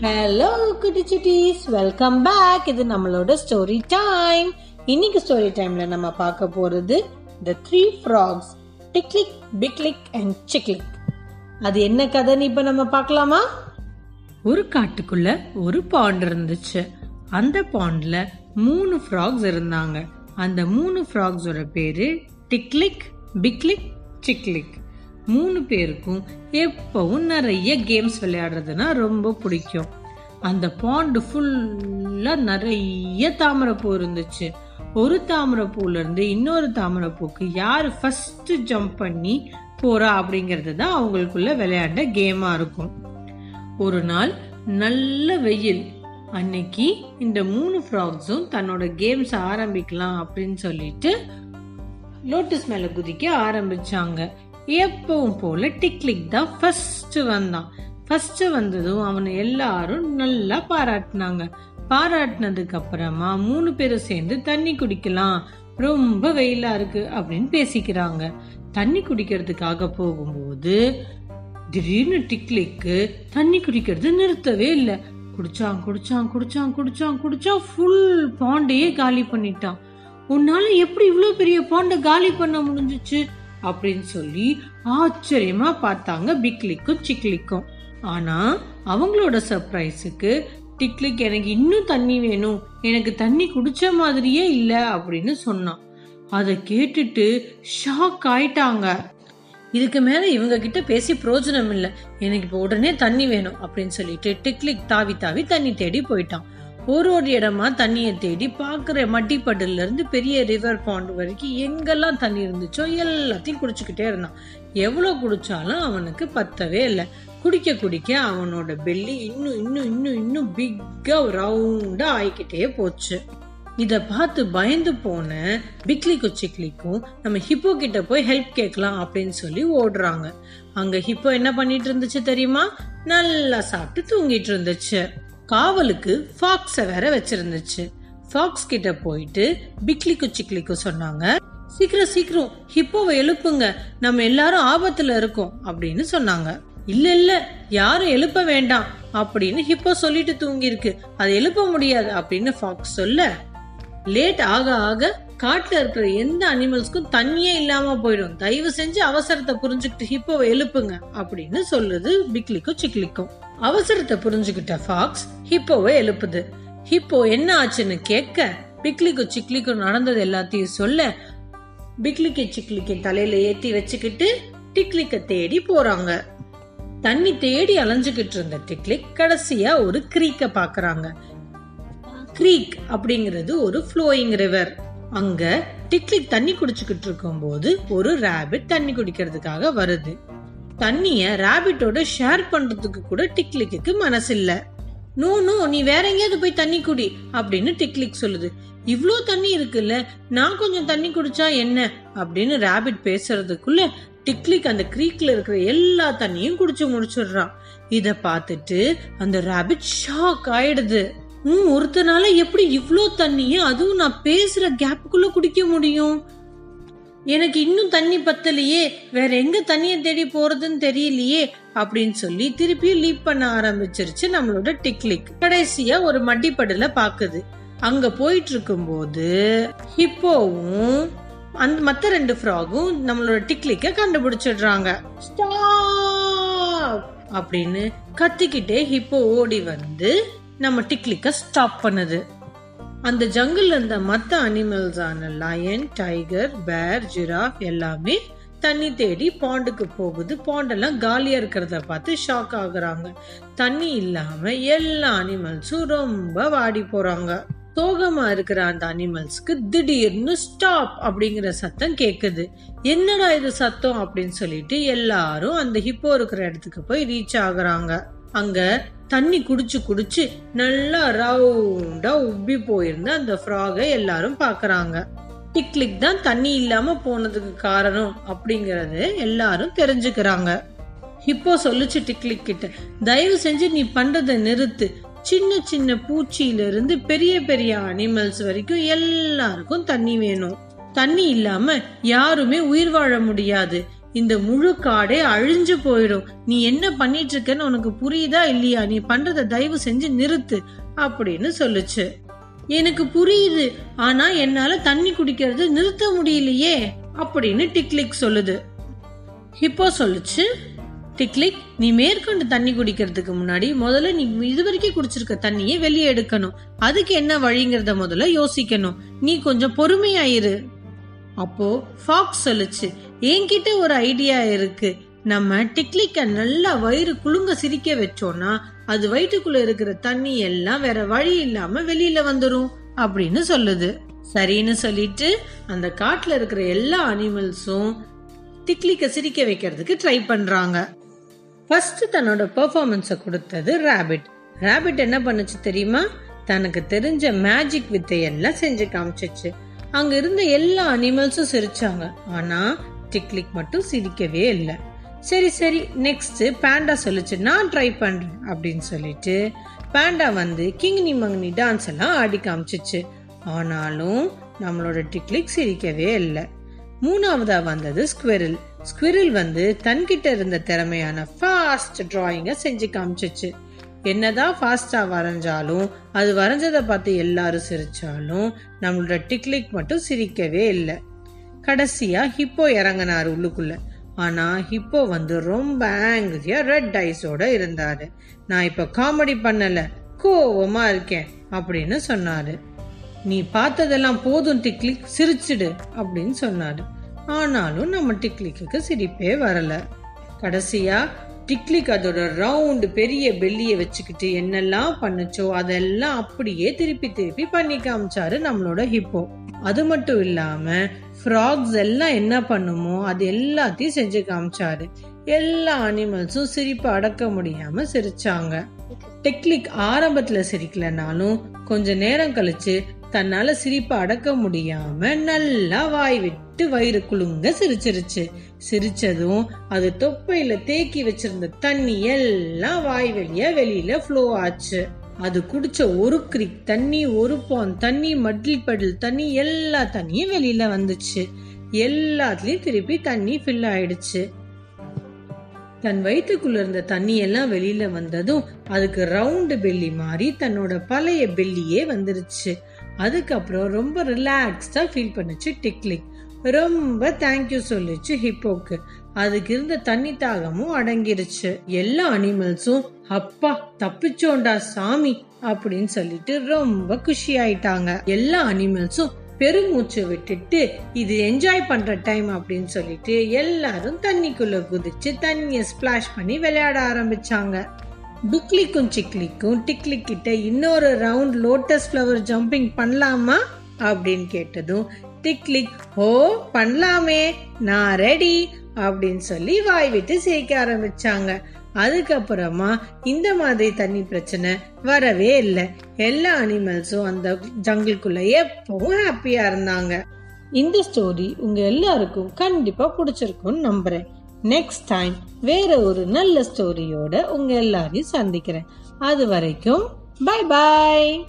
Hello குட்டி சுட்டீஸ் welcome back இது நம்மளோட ஸ்டோரி டைம் இன்னைக்கு ஸ்டோரி டைம்ல நம்ம பார்க்க போறது the three frogs Tiklik Biklik and Siklik அது என்ன கதைன்னு இப்போ நம்ம பார்க்கலாமா? ஒரு காட்டுக்குள்ள ஒரு பாண்ட் இருந்துச்சு. அந்த பாண்ட்ல மூணு ஃப்ராக்ஸ் இருந்தாங்க. அந்த மூணு ஃப்ராக்ஸோட பேரு டிக்லிக் பிக்லிக் சிக்லிக் மூணு பேருக்கும் எப்பவும் நிறைய கேம்ஸ் விளையாடுறதுன்னா ரொம்ப பிடிக்கும். அந்த பாண்டு ஃபுல்லா நிறைய தாமரைப்பூ இருந்துச்சு. ஒரு தாமரைப்பூல இருந்து இன்னொரு தாமரைப்பூக்கு யாரு ஃபஸ்ட்டு ஜம்ப் பண்ணி போறா அப்படிங்கிறது தான் அவங்களுக்குள்ள விளையாண்ட கேமா இருக்கும். ஒரு நாள் நல்ல வெயில். அன்னைக்கு இந்த மூணு ஃப்ராக்ஸும் தன்னோட கேம்ஸ் ஆரம்பிக்கலாம் அப்படின்னு சொல்லிட்டு லோட்டஸ் மேல குதிக்க ஆரம்பிச்சாங்க. எப்பவும் போல டிக்லிக் தான் ஃபர்ஸ்ட் வந்தான். ஃபர்ஸ்ட் வந்ததும் அவனை எல்லாரும் நல்லா பாராட்டினாங்க. பாராட்டினதுக்கு அப்புறமா மூணு பேரும் சேர்ந்து தண்ணி குடிக்கலாம் ரொம்ப வெயிலா இருக்கு அப்படின்னு பேசிக்கிறாங்க. தண்ணி குடிக்கிறதுக்காக போகும்போது திடீர்னு டிக்லிக்கு தண்ணி குடிக்கிறது நிறுத்தவே இல்லை. குடிச்சான் குடிச்சான் குடிச்சான் குடிச்சான் குடிச்சான் ஃபுல் பாண்டையே காலி பண்ணிட்டான். உன்னால எப்படி இவ்வளோ பெரிய பாண்டை காலி பண்ண முடிஞ்சிச்சு? அப்படின்னு சொல்லி ஆச்சரியமா பார்த்தாங்க பிக்லிக்கும் சிக்லிக்கும். ஆனா அவங்களோட சர்ப்ரைஸுக்கு டிக்லிக் எனக்கு இன்னும் தண்ணி வேணும் எனக்கு தண்ணி குடிச்ச மாதிரியே இல்ல அப்படின்னு சொன்னான். அதை கேட்டுட்டு ஷாக் ஆயிட்டாங்க. இதுக்கு மேல இவங்க கிட்ட பேசி பிரயோஜனம் இல்ல எனக்கு இப்போ உடனே தண்ணி வேணும் அப்படின்னு சொல்லிட்டு டிக்லிக் தாவி தாவி தண்ணி தேடி போயிட்டான். ஒரு ஒரு இடமா தண்ணியை தேடி பார்க்குற மட்டிப்பட்டுல இருந்து பெரிய ரிவர் பாண்ட் வரைக்கும் எங்கெல்லாம் தண்ணி இருந்துச்சோ எல்லாத்தையும் குடிச்சுக்கிட்டே இருந்தான். எவ்வளோ குடித்தாலும் அவனுக்கு பத்தவே இல்லை. குடிக்க குடிக்க அவனோட பெல்லி இன்னும் இன்னும் இன்னும் இன்னும் பிக்காக ரவுண்டாக ஆகிக்கிட்டே போச்சு. இதை பார்த்து பயந்து போன பிக்லி குச்சிக்லிக்கும் நம்ம ஹிப்போ கிட்ட போய் ஹெல்ப் கேட்கலாம் அப்படின்னு சொல்லி ஓடுறாங்க. அங்கே ஹிப்போ என்ன பண்ணிட்டு இருந்துச்சு தெரியுமா? நல்லா சாப்பிட்டு தூங்கிட்டு இருந்துச்சு. காவலுக்கு ஃபாக்ஸ வேற வச்சிருந்துச்சு. ஃபாக்ஸ் கிட்ட போயிட்டு பிக்லிக்கு சிக்லிக்கு சொன்னாங்க. சீக்கிரம் சீக்கிரம் ஹிப்போவை எழுப்புங்க. நம்ம எல்லாரும் ஆபத்துல இருக்கோம் அப்படின்னு சொன்னாங்க. இல்ல இல்ல யாரும் எழுப்ப வேண்டாம் அப்படின்னு ஹிப்போ சொல்லிட்டு தூங்கியிருக்கு. அதை எழுப்ப முடியாது அப்படின்னு ஃபாக்ஸ் சொல்ல லேட் ஆக ஆக காட்டுல இருக்கிற எந்த அனிமல்ஸ்க்கும் தண்ணியே இல்லாம போயிடும். தயவு செஞ்சு அவசரத்தை புரிஞ்சுக்கிட்டு ஹிப்போவை எழுப்புங்க அப்படின்னு சொல்லுது பிக்லிக்கும் சிக்லிக்கும் அவசரத்தை புரிஞ்சுக்கிட்ட ஃபாக்ஸ் ஹிப்போவை எழுப்புது. ஹிப்போ என்ன ஆச்சுன்னு கேட்க பிக்லிக்கு சிக்லிக்கு நடந்தது எல்லாத்தையும் சொல்ல பிக்லிக்கு சிக்லிக்கு தலையில ஏத்தி வச்சுக்கிட்டு டிக்லிக்க தேடி போறாங்க. தண்ணி தேடி அலைஞ்சுக்கிட்டு இருந்த டிக்லிக் கடைசியா ஒரு கிரீக்க பாக்குறாங்க. கிரீக் அப்படிங்கிறது ஒரு ஃப்ளோயிங் ரிவர் அங்க டிக்லிக் தண்ணி குடிச்சுக்கிட்டு இருக்கும் போது ஒரு ரேபிட் தண்ணி குடிக்கிறதுக்காக வருது. தண்ணிய ராபிட்டோட ஷேர் பண்றதுக்கு கூட டிக்லிக்கு மனசு இல்ல நோ நோ நீ வேற எங்கேயாவது போய் தண்ணி குடி அப்படின்னு டிக்லிக் சொல்லுது. இவ்ளோ தண்ணி இருக்குல்ல நான் கொஞ்சம் தண்ணி குடிச்சா என்ன? அப்படின்னு ரேபிட் பேசுறதுக்குள்ள டிக்லிக் அந்த கிரீக்ல இருக்கிற எல்லா தண்ணியும் குடிச்சு முடிச்சிடுறான். இத பார்த்துட்டு அந்த ராபிட் ஷாக் ஆயிடுது. உம் ஒருத்தனால எப்படி இவ்வளோ தண்ணியும் அதுவும் நான் பேசுற கேப்புக்குள்ள குடிக்க முடியும்? எனக்கு இன்னும் தண்ணி பத்தலையே வேற எங்க தண்ணிய தேடி போறதுன்னு தெரியலையே அப்படின்னு சொல்லி திருப்பியும் லீப் பண்ண ஆரம்பிச்சிருச்சு நம்மளோட டிக்லிக் கடைசியா ஒரு மடிப்படல பாக்குது அங்க போயிட்டு இருக்கும்போது ஹிப்போவும் அந்த மத்த ரெண்டு ஃப்ராகும் நம்மளோட டிக்லிக்க கண்டுபிடிச்சிடுறாங்க. ஸ்டாப் அப்படின்னு கத்திக்கிட்டே ஹிப்போ ஓடி வந்து நம்ம டிக்லிக்க ஸ்டாப் பண்ணுது. அந்த ஜங்கிள் இருந்த மற்ற அனிமல்ஸ் ஆன லயன் டைகர் பேர் ஜிராஃப் எல்லாமே தண்ணி தேடி பாண்டுக்கு போகுது. பாண்டெல்லாம் காலியா இருக்கிறத பார்த்து ஷாக் ஆகுறாங்க. தண்ணி இல்லாம எல்லா அனிமல்ஸும் ரொம்ப வாடி போறாங்க. சோகமா இருக்கிற அந்த அனிமல்ஸ்க்கு திடீர்னு ஸ்டாப் அப்படிங்கிற சத்தம் கேக்குது. என்னடா இது சத்தம் அப்படின்னு சொல்லிட்டு எல்லாரும் அந்த ஹிப்போ இருக்கிற இடத்துக்கு போய் ரீச் ஆகுறாங்க. அங்க தண்ணி குடிச்சு குடிச்சு நல்லா ரவுண்டா உப்பி போயிருந்த அந்த ஃப்ராகை எல்லாரும் பாக்குறாங்க. டிக்லிக் தான் தண்ணி இல்லாம போனதுக்கு காரணம் அப்படிங்கறது எல்லாரும் தெரிஞ்சுக்கிறாங்க. இப்போ சொல்லுச்சு டிக்லிக் கிட்ட. தயவு செஞ்சு நீ பண்றதை நிறுத்து. சின்ன சின்ன பூச்சியில இருந்து பெரிய பெரிய அனிமல்ஸ் வரைக்கும் எல்லாருக்கும் தண்ணி வேணும். தண்ணி இல்லாம யாருமே உயிர் வாழ முடியாது. இந்த முழு காடே அழிஞ்சு போயிடும். நீ என்ன பண்ணிட்டு இருக்கன்னு உனக்கு புரியுதா இல்லையா? நீ பண்றத தயவு செஞ்சு நிறுத்து அப்படின்னு சொல்லுச்சு. எனக்கு புரியுது. ஆனா என்னால தண்ணி குடிக்கிறது நிறுத்த முடியலையே அப்படின்னு டிக்லிக் சொல்லுது. இப்போ சொல்லுச்சு டிக்லிக் நீ மேற்கொண்டு தண்ணி குடிக்கிறதுக்கு முன்னாடி முதல்ல நீ இதுவரைக்கும் குடிச்சிருக்க தண்ணியை வெளியே எடுக்கணும். அதுக்கு என்ன வழிங்கிறத முதல்ல யோசிக்கணும். நீ கொஞ்சம் பொறுமையாயிரு அப்போ ஃபாக்ஸ் சொல்லுச்சு என்கிட்ட ஒரு ஐடியா இருக்கு. நம்ம டிக்லிக்க நல்லா வயிறு குலுங்க சிரிக்க வச்சோம்னா அது வயிற்றுக்குள்ள இருக்கிற தண்ணி எல்லாம் வேற வழி இல்லாம வெளியில வந்துரும் அப்படின்னு சொல்லுது. சரின்னு சொல்லிட்டு அந்த காட்டுல இருக்கிற எல்லா அனிமல்ஸும் டிக்லிக்க சிரிக்க வைக்கிறதுக்கு ட்ரை பண்றாங்க. ஃபர்ஸ்ட் தன்னோட பெர்ஃபார்மன்ஸை கொடுத்தது ராபிட் ராபிட் என்ன பண்ணுச்சு தெரியுமா? தனக்கு தெரிஞ்ச மேஜிக் வித்தையெல்லாம் செஞ்சு காமிச்சிச்சு. அங்க இருந்த எல்லா அனிமல்ஸும் சிரிச்சாங்க. ஆனா டிக்லிக் மட்டும் சிரிக்கவே இல்லை. சரி சரி நெக்ஸ்ட் பேண்டா சொல்லுச்சு நான் ட்ரை பண்றேன் அப்படின்னு சொல்லிட்டு பேண்டா வந்து கிங்னி மங்னி டான்ஸ் எல்லாம் ஆடி காமிச்சிச்சு. ஆனாலும் நம்மளோட டிக்லிக் சிரிக்கவே இல்லை. மூணாவதா வந்தது ஸ்குவரில் ஸ்குவரில் வந்து தன்கிட்ட இருந்த திறமையான ஃபாஸ்ட் டிராயிங்கை செஞ்சு காமிச்சிச்சு. என்னதான் ஃபாஸ்டா வரைஞ்சாலும் அது வரைஞ்சதை பார்த்து எல்லாரும் சிரிச்சாலும் நம்மளோட டிக்லிக் மட்டும் சிரிக்கவே இல்லை. கடைசியா ஹிப்போ இறங்கினார் உள்ளுக்குள்ள. ஆனா ஹிப்போ வந்து ரொம்ப ஆங்கிரியா ரெட் ஐஸோட இருந்தாரு. நான் இப்ப காமெடி பண்ணல கோவமா இருக்கேன் அப்படின்னு சொன்னாரு. நீ பார்த்ததெல்லாம் போதும் டிக்லிக் சிரிச்சிடு அப்படின்னு சொன்னாரு. ஆனாலும் நம்ம டிக்லிக்கு சிரிப்பே வரல. கடைசியா டிக்லிக் அதோட ரவுண்டு பெரிய பெல்லியை வச்சுக்கிட்டு என்னெல்லாம் பண்ணுச்சோ அதெல்லாம் அப்படியே திருப்பி திருப்பி பண்ணி காமிச்சாரு நம்மளோட ஹிப்போ. அது மட்டும் இல்லாம ஃப்ராக்ஸ் எல்லாம் என்ன பண்ணுமோ அது எல்லாத்தையும் செஞ்சு காமிச்சாரு. எல்லா அனிமல்ஸும் சிரிப்பு அடக்க முடியாம சிரிச்சாங்க. டெக்லிக் ஆரம்பத்துல சிரிக்கலனாலும் கொஞ்ச நேரம் கழிச்சு தன்னால சிரிப்பு அடக்க முடியாம நல்லா வாய் விட்டு வயிறு குலுங்க சிரிச்சிருச்சு. சிரிச்சதும் அது தொப்பையில தேக்கி வச்சிருந்த தண்ணி எல்லாம் வாய் வெளியே வெளியில ஃப்ளோ ஆச்சு. அது குடிச்ச ஒரு கிரிக் தண்ணி ஒரு பான் தண்ணி மட்டில் படல் தண்ணி எல்லா தண்ணியும் வெளியில வந்துச்சு. எல்லாத்துலயும் திருப்பி தண்ணி ஃபில் ஆயிடுச்சு. தன் வயிற்றுக்குள்ள இருந்த தண்ணி எல்லாம் வெளியில வந்ததும் அதுக்கு ரவுண்டு பெல்லி மாதிரி தன்னோட பழைய பெல்லியே வந்துருச்சு. அதுக்கப்புறம் ரொம்ப ரிலாக்ஸ்டா ஃபீல் பண்ணுச்சு டிக்லிக் ரொம்ப தேங்க்யூ சொல்லிச்சு ஹிப்போக்கு அதுக்கு இருந்த தண்ணி தாகமும் அடங்கிருச்சு. எல்லா அனிமல்ஸும் அப்பா தப்பிச்சோண்டா சாமி அப்படின்னு சொல்லிட்டு ரொம்ப குஷி ஆயிட்டாங்க எல்லா அனிமல்ஸும் பெருமூச்சு விட்டுட்டு இது என்ஜாய் பண்ற டைம் அப்படின்னு சொல்லிட்டு எல்லாரும் தண்ணிக்குள்ள குதிச்சு தண்ணிய ஸ்பிளாஷ் பண்ணி விளையாட ஆரம்பிச்சாங்க. டுக்லிக்கும் சிக்லிக்கும் டிக்லிக் கிட்ட இன்னொரு ரவுண்ட் லோட்டஸ் ஃப்ளவர் ஜம்பிங் பண்ணலாமா அப்படின்னு கேட்டதும் டிக்லிக் ஓ பண்ணலாமே நான் ரெடி அப்படின்னு சொல்லி வாய் விட்டு சிரிக்க ஆரம்பிச்சாங்க. அதுக்கப்புறமா இந்த மாதிரி தண்ணி பிரச்சனை வரவே இல்லை. எல்லா அனிமல்ஸும் அந்த ஜங்கிள்குள்ள எப்பவும் ஹாப்பியா இருந்தாங்க. இந்த ஸ்டோரி உங்க எல்லாருக்கும் கண்டிப்பா பிடிச்சிருக்கும்னு நம்புறேன். நெக்ஸ்ட் டைம் வேற ஒரு நல்ல ஸ்டோரியோட உங்க எல்லாரையும் சந்திக்கிறேன். அது வரைக்கும் பை பாய்